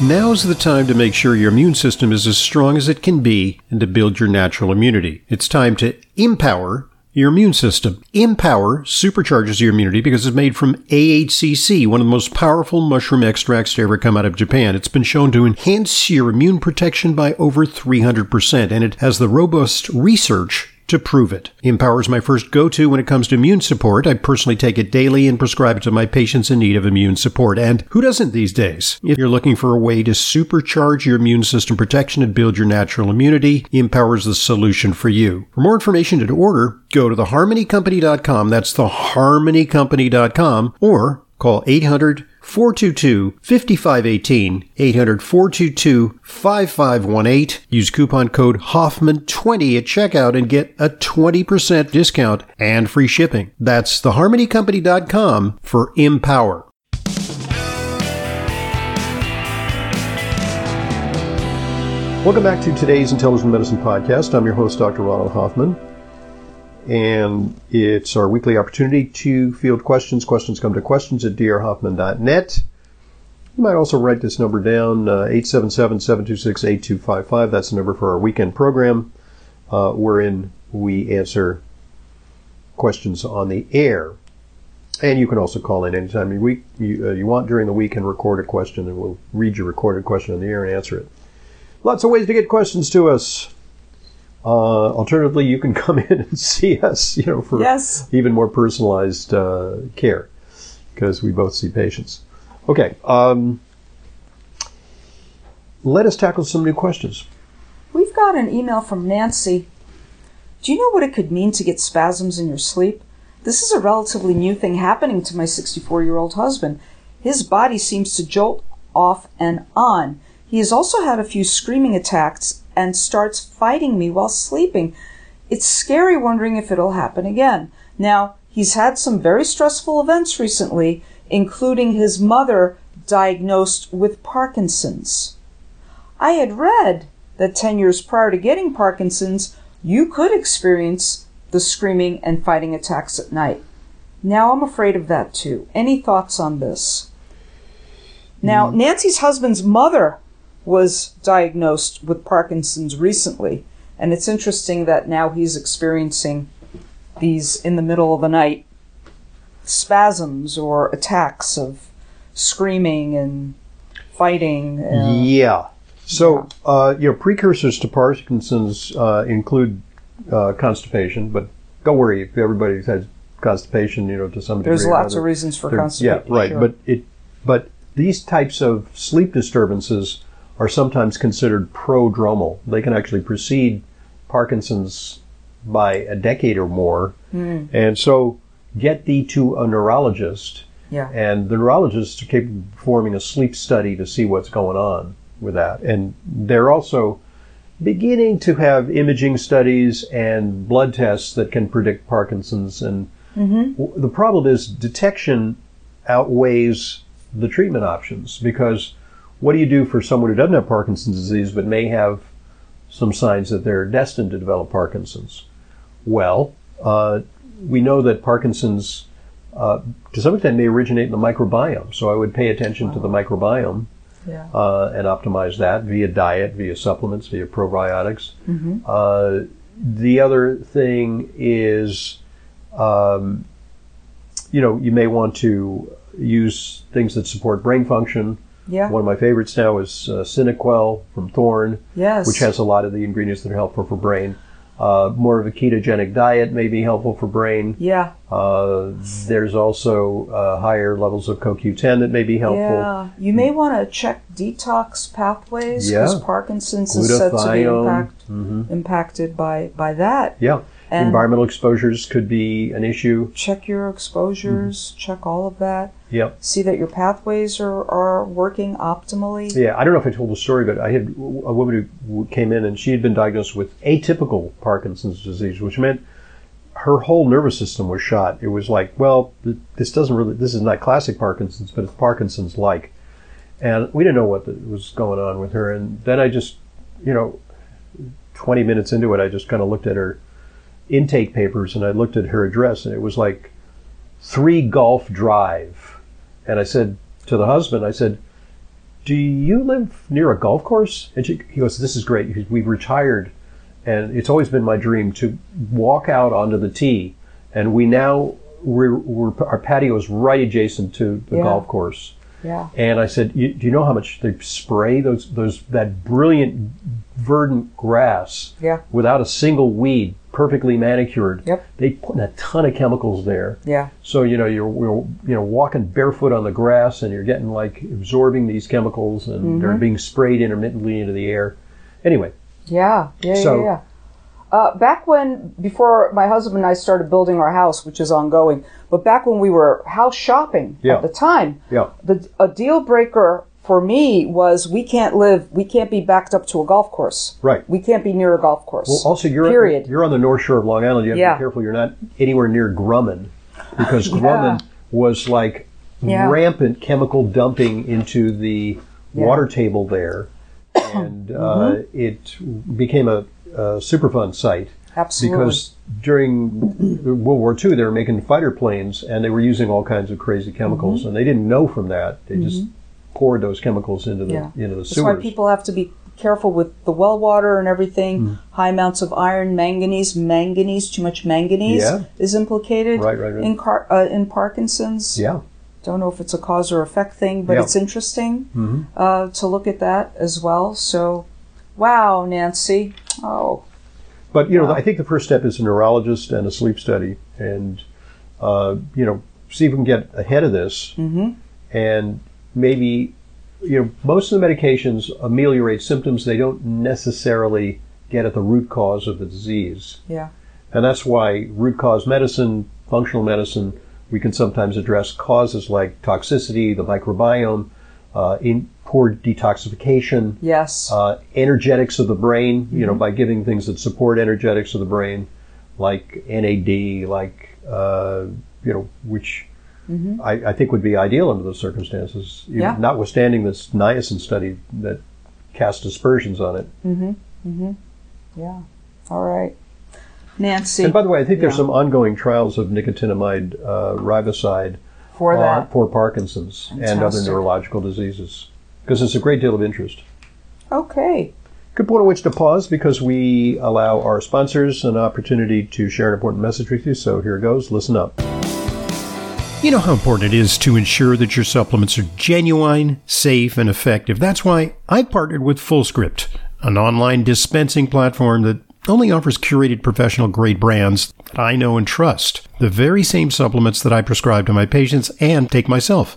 Now's the time to make sure your immune system is as strong as it can be and to build your natural immunity. It's time to empower your immune system. Empower supercharges your immunity because it's made from AHCC, one of the most powerful mushroom extracts to ever come out of Japan. It's been shown to enhance your immune protection by over 300%, and it has the robust research to prove it. Empower is my first go to when it comes to immune support. I personally take it daily and prescribe it to my patients in need of immune support. And who doesn't these days? If you're looking for a way to supercharge your immune system protection and build your natural immunity, Empower is the solution for you. For more information and to order, go to theharmonycompany.com. That's theharmonycompany.com or call 800 422 5518 800 422 5518. Use coupon code Hoffman20 at checkout and get a 20% discount and free shipping. That's theharmonycompany.com for Empower. Welcome back to today's Intelligent Medicine Podcast. I'm your host, Dr. Ronald Hoffman and it's our weekly opportunity to field questions. Questions come to questions at drhoffman.net. You might also write this number down, 877-726-8255. Uh, That's the number for our weekend program, uh, wherein we answer questions on the air. And you can also call in anytime you, week, you, uh, you want during the week and record a question, and we'll read your recorded question on the air and answer it. Lots of ways to get questions to us. Uh, alternatively, you can come in and see us, you know, for yes. even more personalized uh, care because we both see patients. Okay, um, let us tackle some new questions. We've got an email from Nancy. Do you know what it could mean to get spasms in your sleep? This is a relatively new thing happening to my 64 year old husband. His body seems to jolt off and on. He has also had a few screaming attacks and starts fighting me while sleeping. It's scary wondering if it'll happen again. Now, he's had some very stressful events recently, including his mother diagnosed with Parkinson's. I had read that 10 years prior to getting Parkinson's, you could experience the screaming and fighting attacks at night. Now I'm afraid of that too. Any thoughts on this? Now, mm. Nancy's husband's mother was diagnosed with Parkinson's recently. And it's interesting that now he's experiencing these in the middle of the night spasms or attacks of screaming and fighting. Uh, yeah. So, yeah. Uh, you know, precursors to Parkinson's uh, include uh, constipation, but don't worry if everybody's had constipation, you know, to some degree. There's lots of reasons for constipation. Yeah, right. Sure. But it, but these types of sleep disturbances are sometimes considered prodromal. They can actually precede Parkinson's by a decade or more. Mm. And so get thee to a neurologist. Yeah. And the neurologists are capable of performing a sleep study to see what's going on with that. And they're also beginning to have imaging studies and blood tests that can predict Parkinson's. And mm-hmm. the problem is detection outweighs the treatment options because what do you do for someone who doesn't have Parkinson's disease but may have some signs that they're destined to develop Parkinson's? Well, uh, we know that Parkinson's, uh, to some extent, may originate in the microbiome. So I would pay attention wow. to the microbiome yeah. uh, and optimize that via diet, via supplements, via probiotics. Mm-hmm. Uh, the other thing is, um, you know, you may want to use things that support brain function. Yeah. One of my favorites now is uh, Cinequel from Thorne, yes. which has a lot of the ingredients that are helpful for brain. Uh, more of a ketogenic diet may be helpful for brain. Yeah. Uh, there's also uh, higher levels of CoQ10 that may be helpful. Yeah. You may want to check detox pathways because yeah. Parkinson's is said to be impact, mm-hmm. impacted by, by that. Yeah. And Environmental exposures could be an issue. Check your exposures, mm-hmm. check all of that. Yep. See that your pathways are, are working optimally. Yeah, I don't know if I told the story, but I had a woman who came in and she had been diagnosed with atypical Parkinson's disease, which meant her whole nervous system was shot. It was like, well, this doesn't really, this is not classic Parkinson's, but it's Parkinson's like. And we didn't know what was going on with her. And then I just, you know, 20 minutes into it, I just kind of looked at her intake papers and I looked at her address and it was like three golf Drive. And I said to the husband, I said, "Do you live near a golf course?" And she, he goes, "This is great. We've retired, and it's always been my dream to walk out onto the tee, and we now we're, we're our patio is right adjacent to the Yeah. golf course." Yeah. And I said, you, "Do you know how much they spray those those that brilliant verdant grass Yeah. without a single weed, perfectly manicured? Yep. They put a ton of chemicals there." Yeah. So you know you're, you're you know walking barefoot on the grass and you're getting like absorbing these chemicals and they're mm-hmm. being sprayed intermittently into the air. Anyway, Yeah, yeah, So- yeah, yeah. Uh, back when, before my husband and I started building our house, which is ongoing, but back when we were house shopping Yeah. at the time, yeah, the a deal breaker for me was we can't live, we can't be backed up to a golf course. right. We can't be near a golf course. Well, also you're Period. you're on the north shore of Long Island. You have to be careful. You're not anywhere near Grumman because Grumman was like Yeah. rampant chemical dumping into the Yeah. water table there, and uh, Mm-hmm. it became a, a Superfund site. Absolutely. because during World War II they were making fighter planes and they were using all kinds of crazy chemicals Mm-hmm. and they didn't know from that. They just poured those chemicals into the Yeah. into the That's why people have to be careful with the well water and everything. Hmm. High amounts of iron, manganese, manganese, too much manganese Yeah. is implicated Right, right, right. in car, uh, in Parkinson's. yeah, Don't know if it's a cause or effect thing, but Yeah. it's interesting Mhm. uh, to look at that as well. So, wow, Nancy. Oh, but you know Wow. I think the first step is a neurologist and a sleep study, and uh, you know see if we can get ahead of this, hmm and maybe you know most of the medications ameliorate symptoms. They don't necessarily get at the root cause of the disease. yeah, And that's why root cause medicine, functional medicine, we can sometimes address causes like toxicity, the microbiome, uh, in poor detoxification, yes, uh, energetics of the brain, you know, by giving things that support energetics of the brain, like NAD, like, uh, you know, which I, I think would be ideal under those circumstances, even Yeah. notwithstanding this niacin study that cast aspersions on it. Mm-hmm. Mm-hmm. yeah. All right, Nancy. And by the way, I think there's some ongoing trials of nicotinamide uh, riboside for uh, that. for Parkinson's and other neurological diseases because it's a great deal of interest. Okay. Good point at which to pause because we allow our sponsors an opportunity to share an important message with you. So here it goes. Listen up. You know how important it is to ensure that your supplements are genuine, safe, and effective. That's why I partnered with FullScript, an online dispensing platform that only offers curated professional grade brands that I know and trust. The very same supplements that I prescribe to my patients and take myself.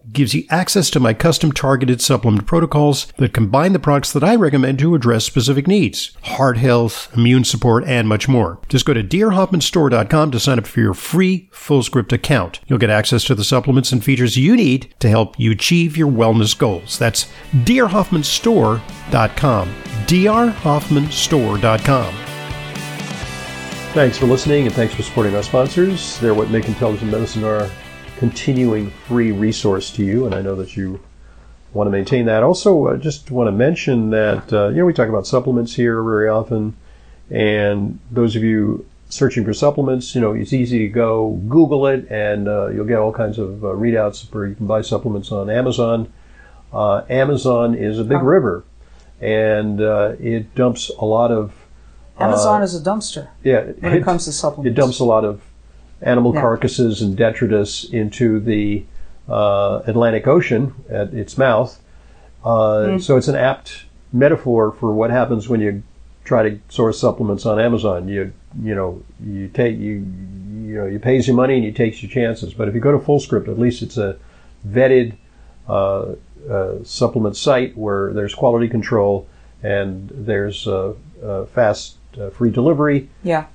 gives you access to my custom targeted supplement protocols that combine the products that I recommend to address specific needs heart health, immune support, and much more. Just go to drhoffmanstore.com to sign up for your free FullScript account. You'll get access to the supplements and features you need to help you achieve your wellness goals. That's dearhoffmanstore.com. drhoffmanstore.com. Thanks for listening and thanks for supporting our sponsors. They're what make intelligent medicine our continuing free resource to you, and I know that you want to maintain that. Also, uh, just want to mention that uh, you know we talk about supplements here very often, and those of you searching for supplements, you know it's easy to go Google it, and uh, you'll get all kinds of uh, readouts where you can buy supplements on Amazon. Uh, Amazon is a big Oh. river, and uh, it dumps a lot of Amazon is a dumpster yeah when it comes to supplements. it dumps a lot of animal Yeah. carcasses and detritus into the uh, Atlantic Ocean at its mouth. Uh, Hmm. So it's an apt metaphor for what happens when you try to source supplements on Amazon. You you know you take you you know you pays your money and you takes your chances. But if you go to FullScript, at least it's a vetted uh, uh, supplement site where there's quality control and there's uh, uh, fast uh, free delivery Yeah.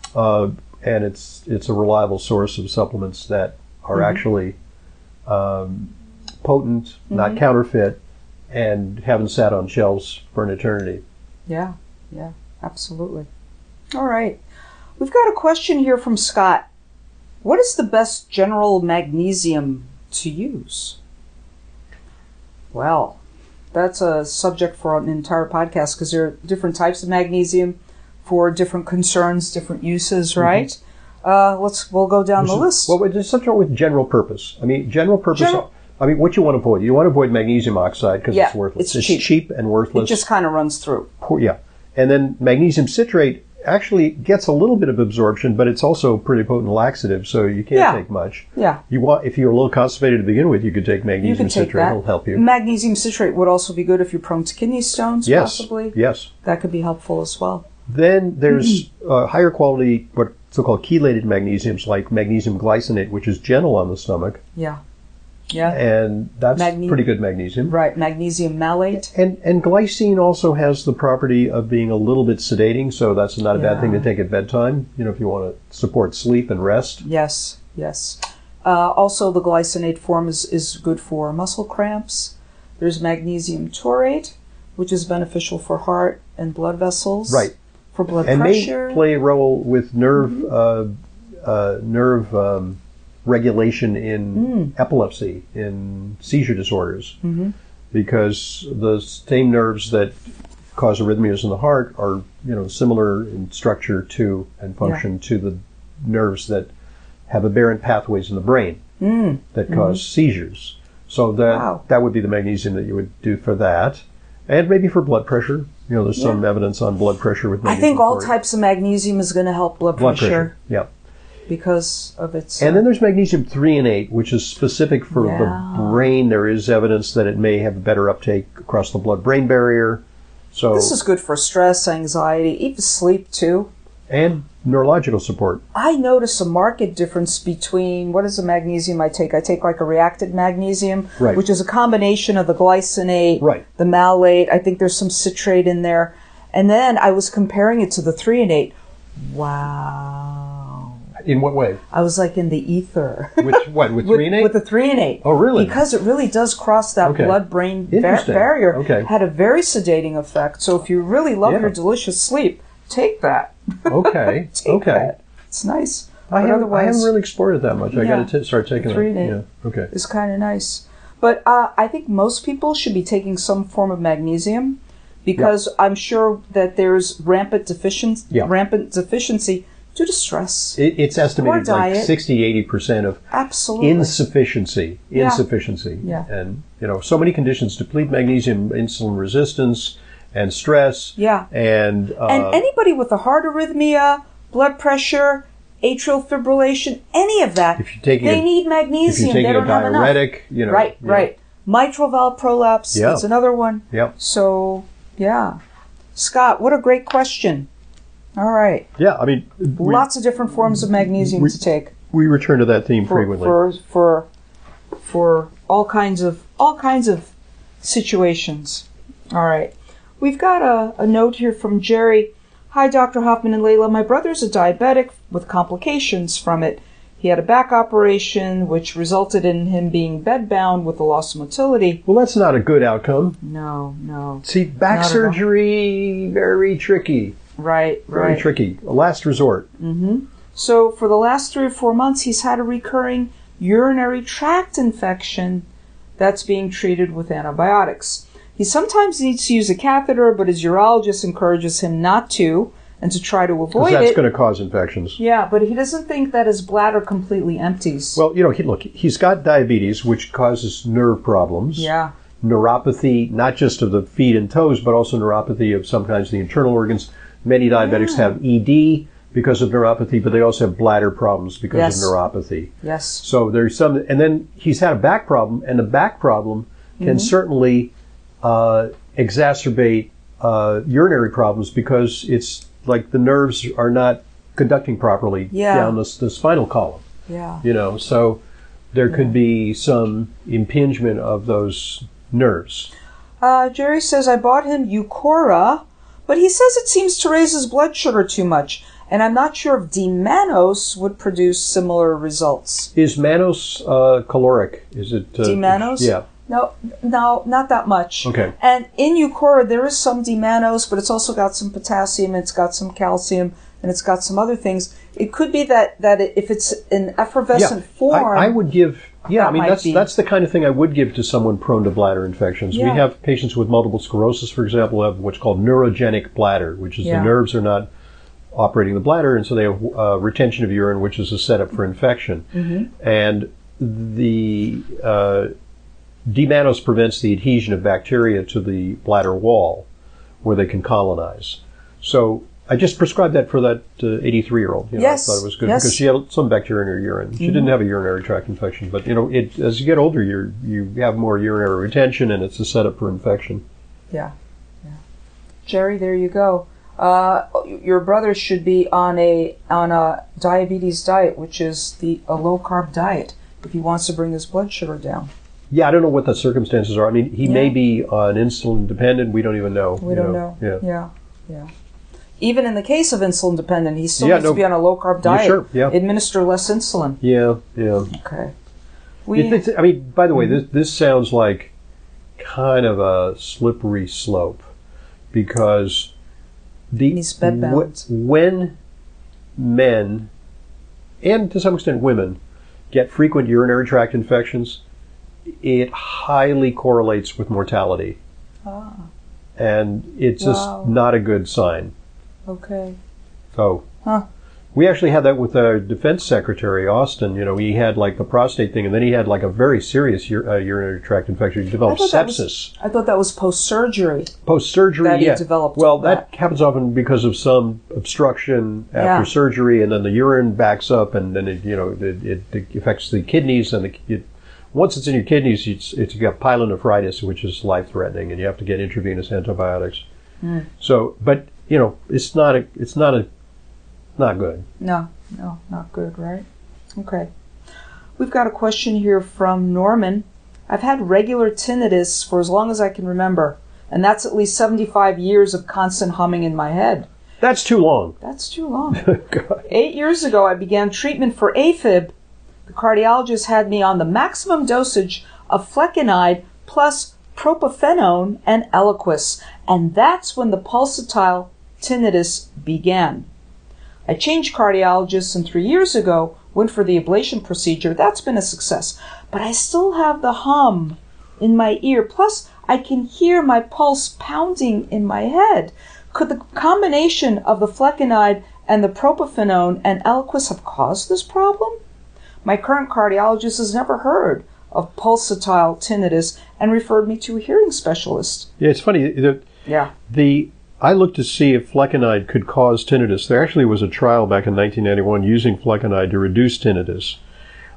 And it's it's a reliable source of supplements that are actually um, potent, not counterfeit, and haven't sat on shelves for an eternity. Yeah, yeah, absolutely. All right. We've got a question here from Scott. What is the best general magnesium to use? Well, that's a subject for an entire podcast because there are different types of magnesium for different concerns, different uses, right? Uh, let's we'll go down the list. Well, let's start with general purpose. I mean, general purpose. General- I mean, what you want to avoid? You want to avoid magnesium oxide because Yeah, it's worthless. it's cheap. and worthless. it just kind of runs through. Poor- yeah, and then magnesium citrate actually gets a little bit of absorption, but it's also pretty potent laxative, so you can't Yeah. take much. Yeah. You want if you're a little constipated to begin with, you could take magnesium take citrate. that. It'll help you. Magnesium citrate would also be good if you're prone to kidney stones, yes. possibly. Yes. That could be helpful as well. Then there's uh, higher quality, what so-called chelated magnesiums, like magnesium glycinate, which is gentle on the stomach, Yeah. Yeah. and that's Magne- pretty good magnesium. right. Magnesium malate. And and glycine also has the property of being a little bit sedating, so that's not a bad thing to take at bedtime. You know, if you want to support sleep and rest. Yes. Yes. Uh, also, the glycinate form is, is good for muscle cramps. There's magnesium taurate, which is beneficial for heart and blood vessels. Right. For blood and pressure. may play a role with nerve uh, uh, nerve um, regulation in Mm. epilepsy, in seizure disorders, Mm-hmm. because the same nerves that cause arrhythmias in the heart are you know similar in structure to and function to the nerves that have aberrant pathways in the brain Mm. that cause seizures. So that Wow. that would be the magnesium that you would do for that, and maybe for blood pressure. You know, there's some evidence on blood pressure with I think all types of magnesium is going to help blood, blood pressure, pressure. Yeah, because of its. and then there's magnesium threonate, which is specific for Yeah. the brain. There is evidence that it may have better uptake across the blood-brain barrier. So this is good for stress, anxiety, even sleep too. And neurological support. I notice a marked difference between what is the magnesium I take? I take like a reacted magnesium, Right. which is a combination of the glycinate, Right. the malate. I think there's some citrate in there. And then I was comparing it to the threonate. Wow. In what way? I was like in the ether. With what? With with, threonate? with the threonate. Oh, really? Because it really does cross that Okay. blood brain bar- Interesting. barrier. Okay. Had a very sedating effect. So if you really love Yeah. your delicious sleep, take that. okay. Okay. that. It's nice. I haven't, I haven't really explored it that much. I got to start taking it. eight. Yeah. Okay. It's kind of nice. But uh, I think most people should be taking some form of magnesium because I'm sure that there's rampant deficiency, Yeah. rampant deficiency due to stress. It, it's estimated like diet. 60, 80 percent of Absolutely. insufficiency. Yeah. Insufficiency. Yeah. And you know, so many conditions deplete magnesium, insulin resistance, and stress. yeah. And, uh, and anybody with a heart arrhythmia, blood pressure, atrial fibrillation, any of that, if you're taking they a, need if magnesium. you're taking they don't have enough. diuretic, you know, right, yeah. right. Mitral valve prolapse. Yeah. That's another one. Yep. So, yeah. Scott, what a great question. All right. Yeah. I mean, we, Lots of different forms of magnesium we- to take we return to that theme for, frequently. for for for all kinds of all kinds of situations. All right. We've got a, a note here from Jerry. Hi, Dr. Hoffman and Leyla. My brother's a diabetic with complications from it. He had a back operation, which resulted in him being bedbound with a loss of motility. well, that's not a good outcome. No, no. See, back Not at all. surgery very tricky. Right, right. Very right. tricky. A last resort. Mm-hmm. So for the last three or four months, he's had a recurring urinary tract infection that's being treated with antibiotics. He sometimes needs to use a catheter, but his urologist encourages him not to and to try to avoid that's it. That's going to cause infections. Yeah, but he doesn't think that his bladder completely empties. Well, you know, he, look, he's got diabetes, which causes nerve problems. yeah, Neuropathy, not just of the feet and toes, but also neuropathy of sometimes the internal organs. Many diabetics have ED because of neuropathy, but they also have bladder problems because Yes. of neuropathy. yes, So there's some, and then he's had a back problem, and the back problem can Mm-hmm. certainly uh, exacerbate uh, urinary problems because it's like the nerves are not conducting properly Yeah. down the, the spinal column. yeah. You know, so there could be some impingement of those nerves. Uh, Jerry says I bought him Uqora, but he says it seems to raise his blood sugar too much, and I'm not sure if D-mannose would produce similar results. Is mannose uh, caloric? Is it uh, D-mannose? Yeah. No, no, not that much. Okay. And in Uqora, there is some D-mannose, but it's also got some potassium, it's got some calcium, and it's got some other things. It could be that that if it's in effervescent form, I, I would give. Yeah, That I mean that's be- that's the kind of thing I would give to someone prone to bladder infections. Yeah. We have patients with multiple sclerosis, for example, have what's called neurogenic bladder, which is Yeah. the nerves are not operating the bladder, and so they have uh, retention of urine, which is a setup for infection. Mm-hmm. And the uh, D-mannose prevents the adhesion of bacteria to the bladder wall, where they can colonize. So I just prescribed that for that 83 year old. You know, Yes, I thought it was good yes. because she had some bacteria in her urine. She didn't have a urinary tract infection, but you know, it, as you get older, you you have more urinary retention, and it's a setup for infection. Yeah, yeah. Jerry, there you go. Uh, your brother should be on a on a diabetes diet, which is the a low carb diet, if he wants to bring his blood sugar down. Yeah, I don't know what the circumstances are. I mean, he may Yeah. be uh, on insulin dependent. We don't even know. We don't know. Yeah. yeah, yeah. Even in the case of insulin dependent, he still Yeah, needs no. to be on a low carb diet. sure, yeah. Administer less insulin. Yeah, yeah. Okay. We It- it's- I mean, by the way, hmm. this this sounds like kind of a slippery slope because the wh- when men and to some extent women get frequent urinary tract infections, it highly correlates with mortality, ah, and it's Wow. just not a good sign. okay. So, Huh. we actually had that with our defense secretary, Austin. You know, he had like the prostate thing, and then he had like a very serious ur- uh, urinary tract infection. He developed thought that was- sepsis. I thought that was post surgery. Post surgery, yeah. developed well, that. that happens often because of some obstruction after Yeah. surgery, and then the urine backs up, and then it, you know, it, it, it affects the kidneys, and the, it, once it's in your kidneys, it's, it's you got pyelonephritis, which is life threatening, and you have to get intravenous antibiotics. Hmm. So, but you know, it's not a, it's not a, not good. No, no, not good, right? Okay. We've got a question here from Norman. I've had regular tinnitus for as long as I can remember, and that's at least 75 years of constant humming in my head. That's too long. That's too long. Eight years ago, I began treatment for AFib. The cardiologist had me on the maximum dosage of flecainide plus propafenone and Eliquis, and that's when the pulsatile tinnitus began. I changed cardiologists, and three years ago went for the ablation procedure. That's been a success, but I still have the hum in my ear. Plus, I can hear my pulse pounding in my head. Could the combination of the flecainide and the propafenone and Eliquis have caused this problem? My current cardiologist has never heard of pulsatile tinnitus and referred me to a hearing specialist. Yeah, it's funny. The, Yeah. the I looked to see if flecainide could cause tinnitus. There actually was a trial back in 1991 using flecainide to reduce tinnitus.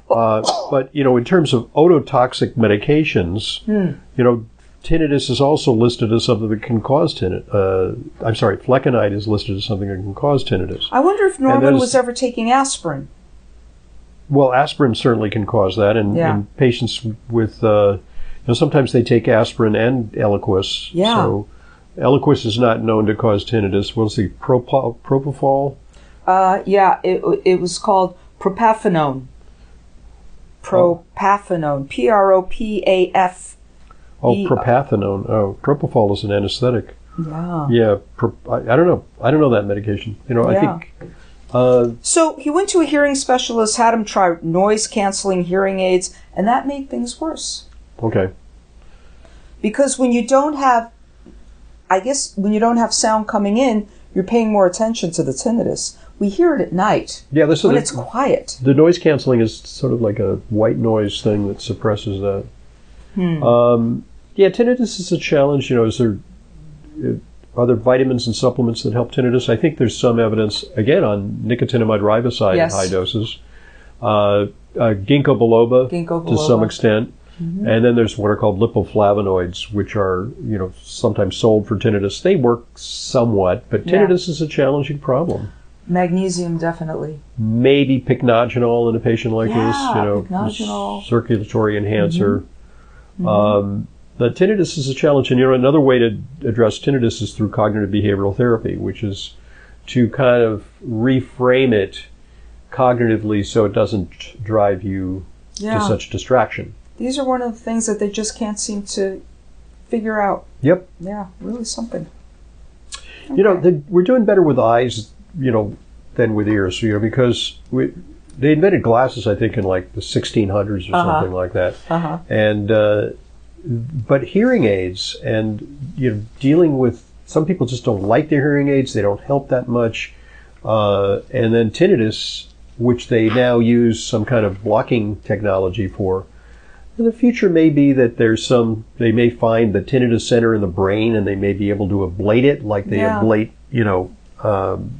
Uh, but you know, in terms of ototoxic medications, you know, tinnitus is also listed as something that can cause tinnitus. Uh, I'm sorry, flecainide is listed as something that can cause tinnitus. I wonder if Norman was ever taking aspirin. Well, aspirin certainly can cause that, and, Yeah. and patients with, uh, you know, sometimes they take aspirin and Eliquis. Yeah. So, Eliquis is not known to cause tinnitus. What's the Propo- propofol? Uh, yeah, it, it was called propafenone. Propafenone. P R O P A F. Oh, propafenone. Oh, propofol is an anesthetic. Yeah. Yeah, pro- I, I don't know. I don't know that medication. You know, Yeah. I think. Uh, So he went to a hearing specialist, had him try noise canceling hearing aids, and that made things worse. okay. Because when you don't have, I guess, when you don't have sound coming in, you're paying more attention to the tinnitus. We hear it at night Yeah, this when is it's quiet. the noise canceling is sort of like a white noise thing that suppresses that. Hmm. Um, yeah, tinnitus is a challenge. You know, is there uh, are there vitamins and supplements that help tinnitus? I think there's some evidence again on nicotinamide riboside Yes. at high doses, uh, uh, ginkgo biloba, Ginkgo to some biloba. extent, and then there's what are called lipoflavonoids, which are you know sometimes sold for tinnitus. They work somewhat, but Yeah. tinnitus is a challenging problem Magnesium, definitely. maybe pycnogenol in a patient like this, you know, circulatory enhancer. Mm-hmm. Um, the tinnitus is a challenge, and you know another way to address tinnitus is through cognitive behavioral therapy, which is to kind of reframe it cognitively so it doesn't drive you Yeah. to such distraction. These are one of the things that they just can't seem to figure out. Yep. Yeah, really something. You know, the, we're doing better with eyes. You know, than with ears, you know, because we, they invented glasses, I think, in like the 1600s or Uh-huh. something like that. Uh-huh. And uh, but hearing aids and you know dealing with some people just don't like their hearing aids; they don't help that much. Uh, and then tinnitus, which they now use some kind of blocking technology for. In the future, may be that there's some. They may find the tinnitus center in the brain, and they may be able to ablate it, like they Yeah. ablate, you know, um,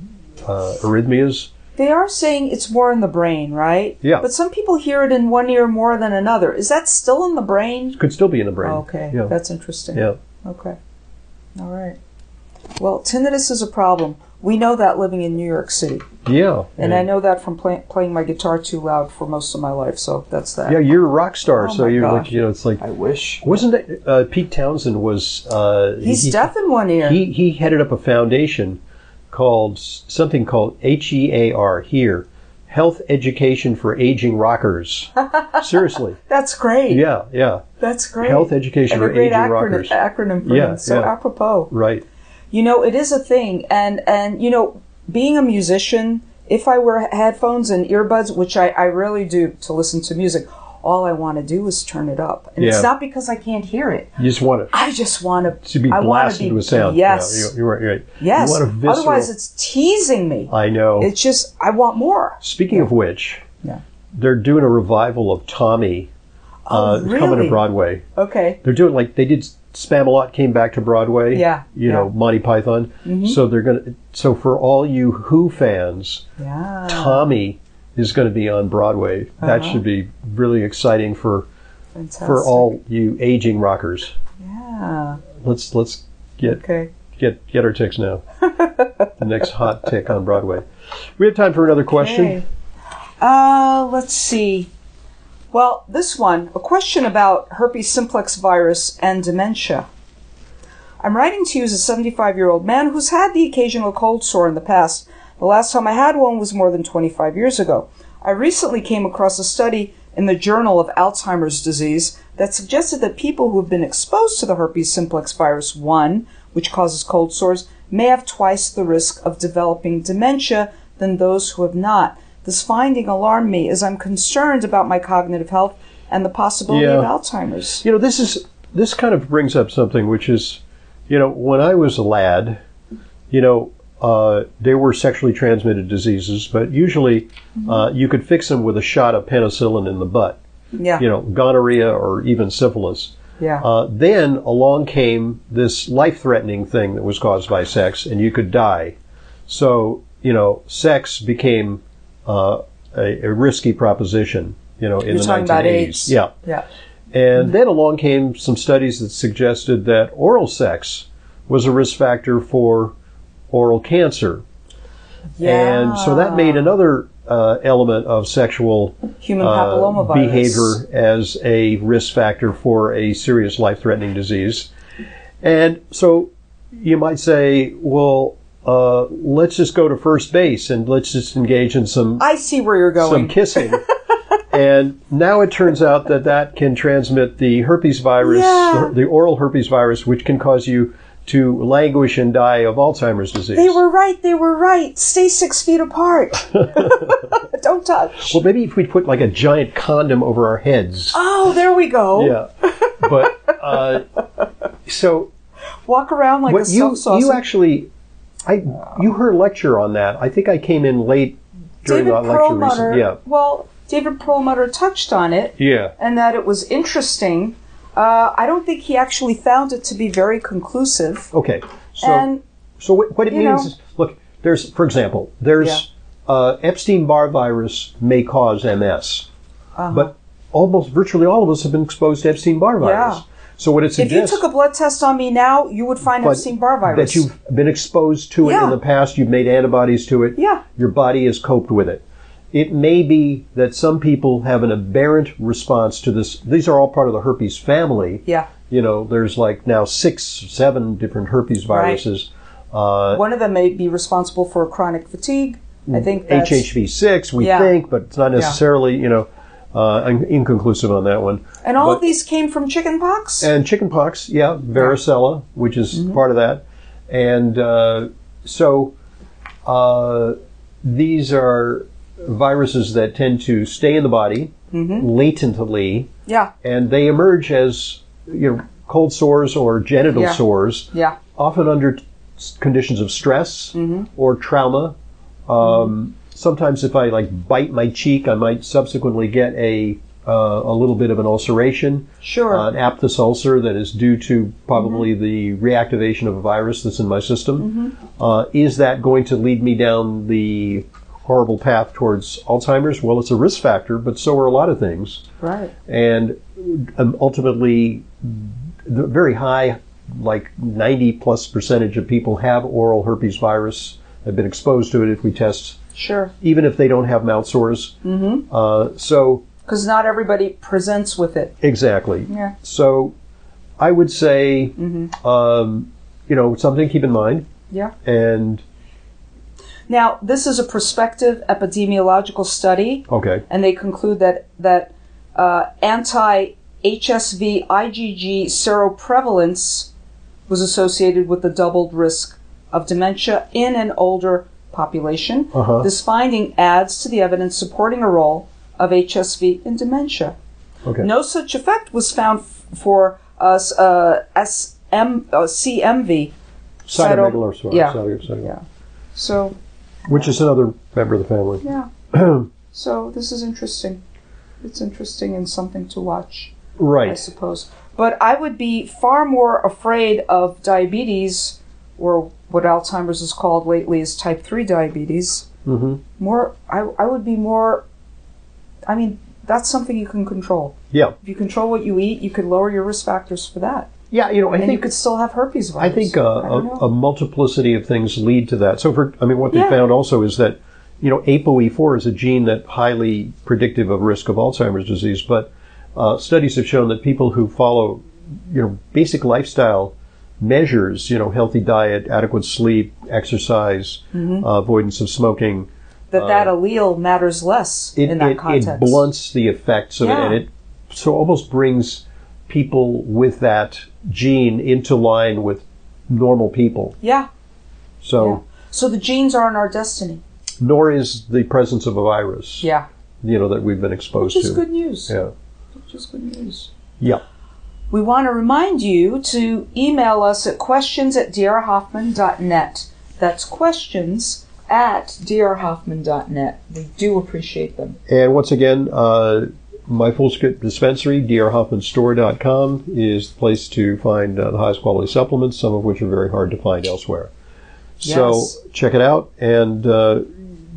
uh, arrhythmias. They are saying it's more in the brain, right? Yeah. But some people hear it in one ear more than another. Is that still in the brain? Could still be in the brain. Okay, Yeah. that's interesting. yeah. Okay. All right. Well, tinnitus is a problem. We know that living in New York City. Yeah. And I know that from play, playing my guitar too loud for most of my life, so that's that. Yeah, you're a rock star, Oh so you're like, you know, it's like I wish. Wasn't it uh, Pete Townshend was uh, He's he, deaf in one ear. He he headed up a foundation called something called HEAR here, Health Education for Aging Rockers. Seriously, that's great. yeah, yeah, That's great. Health Education and a for Aging acronym, Rockers. acronym for Yeah, him. So yeah. apropos. right. You know, it is a thing, and and you know, being a musician, if I wear headphones and earbuds, which I I really do to listen to music, all I want to do is turn it up, and Yeah. it's not because I can't hear it. You just want to I just want to to be I blasted be- with sound. Yes, yeah, you're, right. You're right. yes. You visceral, Otherwise, it's teasing me. I know. It's just I want more. Speaking of which, Yeah. they're doing a revival of Tommy. Oh, uh, coming to Broadway. Okay. They're doing like they did. Spamalot came back to Broadway. Yeah, You yeah. know Monty Python. Mhm. So they're gonna. So for all you Who fans, Yeah. Tommy is going to be on Broadway. That Uh-huh. should be really exciting for Fantastic. for all you aging rockers. Yeah. Let's let's get Okay. get get our ticks now. the next hot tick on Broadway. We have time for another question. Okay. Uh, let's see. Well, this one, a question about herpes simplex virus and dementia. I'm writing to you as a 75 year old man who's had the occasional cold sore in the past. The last time I had one was more than 25 years ago. I recently came across a study in the Journal of Alzheimer's Disease that suggested that people who have been exposed to the herpes simplex virus 1, which causes cold sores, may have twice the risk of developing dementia than those who have not. This finding alarmed me as I'm concerned about my cognitive health and the possibility of Alzheimer's. You know, this is this kind of brings up something which is, you know, when I was a lad, you know, uh, there were sexually transmitted diseases, but usually uh, you could fix them with a shot of penicillin in the butt. Yeah. You know, gonorrhea or even syphilis. Yeah. Uh, then along came this life-threatening thing that was caused by sex, and you could die. So you know, sex became uh, a, a risky proposition. You know, in You're the talking 1980s. about AIDS. Yeah. yeah. And then along came some studies that suggested that oral sex was a risk factor for oral cancer. Yeah. And so that made another uh, element of sexual human uh, papillomavirus behavior as a risk factor for a serious life threatening disease. And so you might say, well, uh, let's just go to first base and let's just engage in some I see where you're going. some kissing. and now it turns out that that can transmit the herpes virus, Yeah. the oral herpes virus, which can cause you to languish and die of Alzheimer's disease. They were right. They were right. Stay six feet apart. Don't touch. well, maybe if we put like a giant condom over our heads. Oh, there we go. Yeah. But, uh, so Walk around like a you, you actually, I, you heard a lecture on that. I think I came in late during David that lecture recently. Yeah. Well, David Perlmutter touched on it, Yeah. and that it was interesting. Uh, I don't think he actually found it to be very conclusive. Okay. So, and So what, it means know- is, look, there's, for example, there's uh, Epstein-Barr virus may cause MS, uh, but almost virtually all of us have been exposed to Epstein-Barr virus. Yeah. So what it suggests, if you took a blood test on me now, you would find Epstein-Barr virus. that you've been exposed to it in the past, you've made antibodies to it, Yeah. your body has coped with it. It may be that some people have an aberrant response to this. These are all part of the herpes family. Yeah. You know, there's like now six, seven different herpes Right. viruses. Uh, One of them may be responsible for chronic fatigue. I think that's HHV6, we Yeah. think, but it's not necessarily, you know, uh, in- inconclusive on that one. And all of these came from chickenpox? And chickenpox, yeah, varicella, which is Mm-hmm. part of that. And uh, so, uh, these are viruses that tend to stay in the body latently, Yeah. and they emerge as you know cold sores or genital Yeah. sores, Yeah. often under conditions of stress Mm-hmm. or trauma. Um, Sometimes, if I like bite my cheek, I might subsequently get a uh, a little bit of an ulceration, Sure. uh, an aphthous ulcer that is due to probably the reactivation of a virus that's in my system. Uh, is that going to lead me down the horrible path towards Alzheimer's? Well, it's a risk factor, but so are a lot of things right. and um, ultimately the very high like 90 plus percentage of people have oral herpes virus have been exposed to it if we test Sure. even if they don't have mouth sores mm-hmm. uh, so Because not everybody presents with it. exactly Yeah. so i would say um, you know something to keep in mind Yeah. and Now, this is a prospective epidemiological study, okay and they conclude that that uh, anti HSV IgG seroprevalence was associated with the doubled risk of dementia in an older population. Uh-huh. This finding adds to the evidence supporting a role of HSV in dementia. okay No such effect was found f- for uh, s- uh, SM, uh, CMV. cyto- cytomegalovirus Yeah. cyto- cyto- Yeah. So, which is another member of the family yeah. so this is interesting. It's interesting and something to watch, Right. I suppose. But I would be far more afraid of diabetes, or what Alzheimer's is called lately is type 3 diabetes. hmm More, I, I would be more, I mean, that's something you can control. yeah If you control what you eat, you could lower your risk factors for that. Yeah you know i and think you could still have herpes virus. I think uh, I a, multiplicity of things lead to that. So, for I mean, what they Yeah. found also is that you know ApoE4 is a gene that highly predictive of risk of Alzheimer's disease. But uh, studies have shown that people who follow you know basic lifestyle measures, you know, healthy diet, adequate sleep, exercise, Mm-hmm. uh, avoidance of smoking, that that allele matters less uh, it, in that it, context. it blunts the effects of it, and it so almost brings people with that gene into line with normal people. yeah, So. yeah. So the genes aren't our destiny. nor is the presence of a virus, Yeah. you know, that we've been exposed Which is to. good news. Yeah. Which is good news. Yeah. We want to remind you to email us at questions at drhoffman.net. That's questions at drhoffman.net. We do appreciate them. And once again, uh, my full script dispensary, drhoffmanstore.com, is the place to find uh, the highest quality supplements, some of which are very hard to find elsewhere. So check it out. And uh,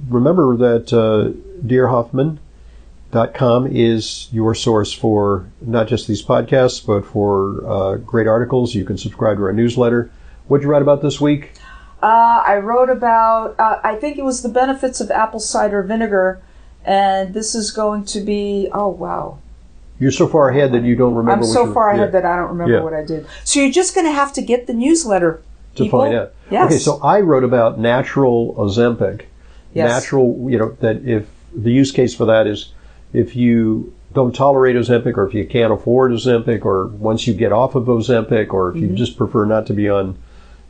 remember that uh, drhoffman.com is your source for not just these podcasts, but for uh, great articles. You can subscribe to our newsletter. What'd you write about this week? Uh, I wrote about, uh, I think it was the benefits of apple cider vinegar, and this is going to be, oh wow. You're so far ahead that you don't remember. I'm so far ahead yeah, that I don't remember Yeah. what I did. So you're just going to have to get the newsletter to people. find out. Yes. Okay, so I wrote about natural Ozempic. Yes. Natural, you know, that if the use case for that is if you don't tolerate Ozempic or if you can't afford Ozempic or once you get off of Ozempic or if Mm-hmm. you just prefer not to be on,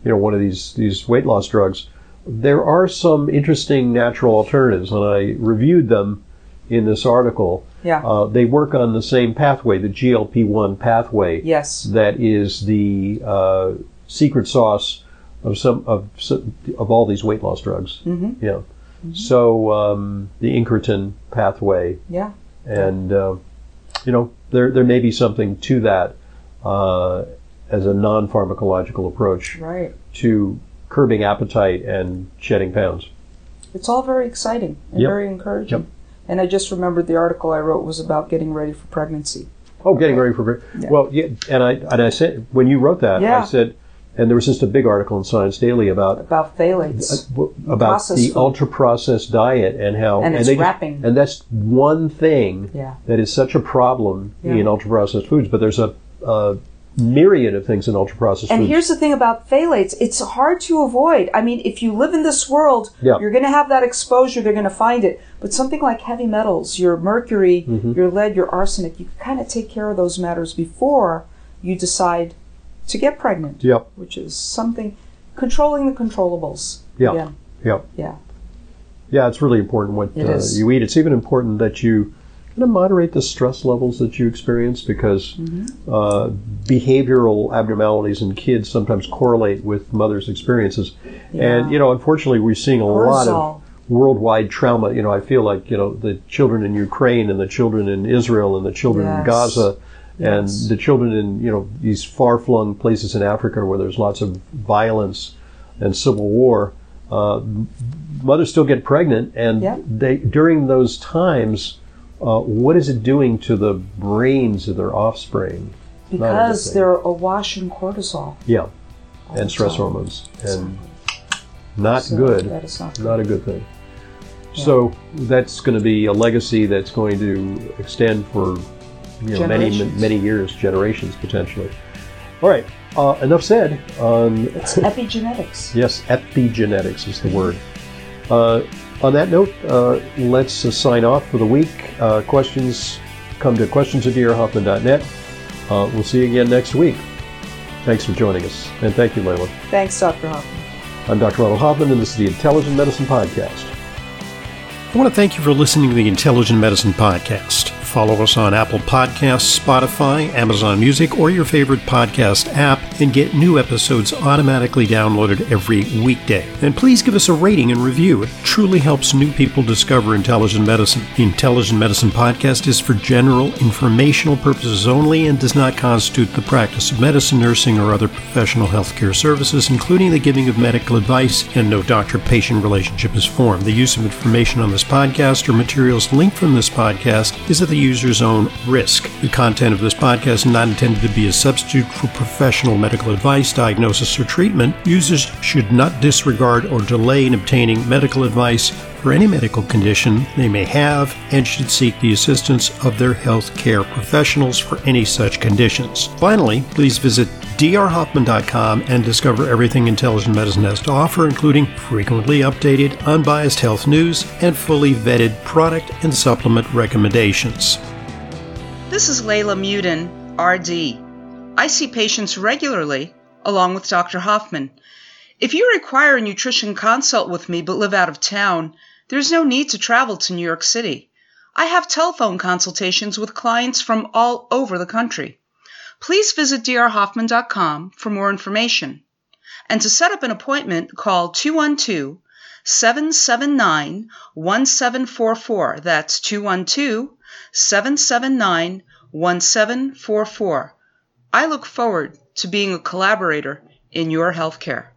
you know, one of these, these weight loss drugs, there are some interesting natural alternatives and I reviewed them in this article. Yeah. Uh, they work on the same pathway, the GLP-1 pathway Yes. that is the uh, secret sauce of some of of all these weight loss drugs. Mm-hmm. Yeah. So um, the incretin pathway, Yeah. and uh, you know there there may be something to that uh, as a non pharmacological approach Right. to curbing appetite and shedding pounds. It's all very exciting and Yep. very encouraging. Yep. And I just remembered the article I wrote was about getting ready for pregnancy. Oh, getting ready for Yeah. well, yeah, and I and I said when you wrote that, Yeah. I said, and there was just a big article in Science Daily about About phthalates. uh, about the food. ultra processed diet and how And it's they just- wrapping. and that's one thing Yeah. that is such a problem in ultra processed foods. But there's a, a myriad of things in ultra processed And foods. here's the thing about phthalates, it's hard to avoid. I mean, if you live in this world, Yeah. you're going to have that exposure, they're going to find it. But something like heavy metals, your mercury, Mm-hmm. your lead, your arsenic, you can kind of take care of those matters before you decide to get pregnant, yep, which is something controlling the controllables. Yeah. Again. yep. Yeah. Yeah, it's really important what uh, you eat. It's even important that you kind of moderate the stress levels that you experience because Mm-hmm. uh, behavioral abnormalities in kids sometimes correlate with mothers' experiences. And, you know, unfortunately, we're seeing a lot of worldwide trauma. You know, I feel like, you know, the children in Ukraine and the children in Israel and the children in Yes. Gaza and Yes. the children in, you know, these far flung places in Africa where there's lots of violence and civil war. Uh, mothers still get pregnant, and Yep. they during those times, uh, what is it doing to the brains of their offspring? Not a good Because they're awash in cortisol. Yeah, and stress Cortisol. hormones, and not So good. That is not good. Not a good thing. So that's going to be a legacy that's going to extend for you know, many many years, generations potentially. All right, uh, enough said on It's epigenetics. Yes, epigenetics is the word. Uh, on that note, uh, let's uh, sign off for the week. Uh, questions come to questions at drhoffman.net. Uh, we'll see you again next week. Thanks for joining us. And thank you, Leyla. Thanks, Dr. Hoffman. I'm Dr. Ronald Hoffman, and this is the Intelligent Medicine Podcast. I want to thank you for listening to the Intelligent Medicine Podcast. Follow us on Apple Podcasts, Spotify, Amazon Music, or your favorite podcast app, and get new episodes automatically downloaded every weekday. And please give us a rating and review. It truly helps new people discover intelligent medicine. The Intelligent Medicine Podcast is for general informational purposes only and does not constitute the practice of medicine, nursing, or other professional healthcare services, including the giving of medical advice, and no doctor patient relationship is formed. The use of information on this podcast or materials linked from this podcast is at the user's own risk. The content of this podcast is not intended to be a substitute for professional medical advice, diagnosis, or treatment. Users should not disregard or delay in obtaining medical advice for any medical condition they may have and should seek the assistance of their health care professionals for any such conditions. Finally, please visit drhoffman.com and discover everything intelligent medicine has to offer, including frequently updated, unbiased health news and fully vetted product and supplement recommendations. This is Leyla Muedin, RD. I see patients regularly, along with Dr. Hoffman. If you require a nutrition consult with me but live out of town, there's no need to travel to New York City. I have telephone consultations with clients from all over the country. Please visit drhoffman.com for more information. And to set up an appointment, call 212 779 1744. That's 212 779 1744. I look forward to being a collaborator in your healthcare.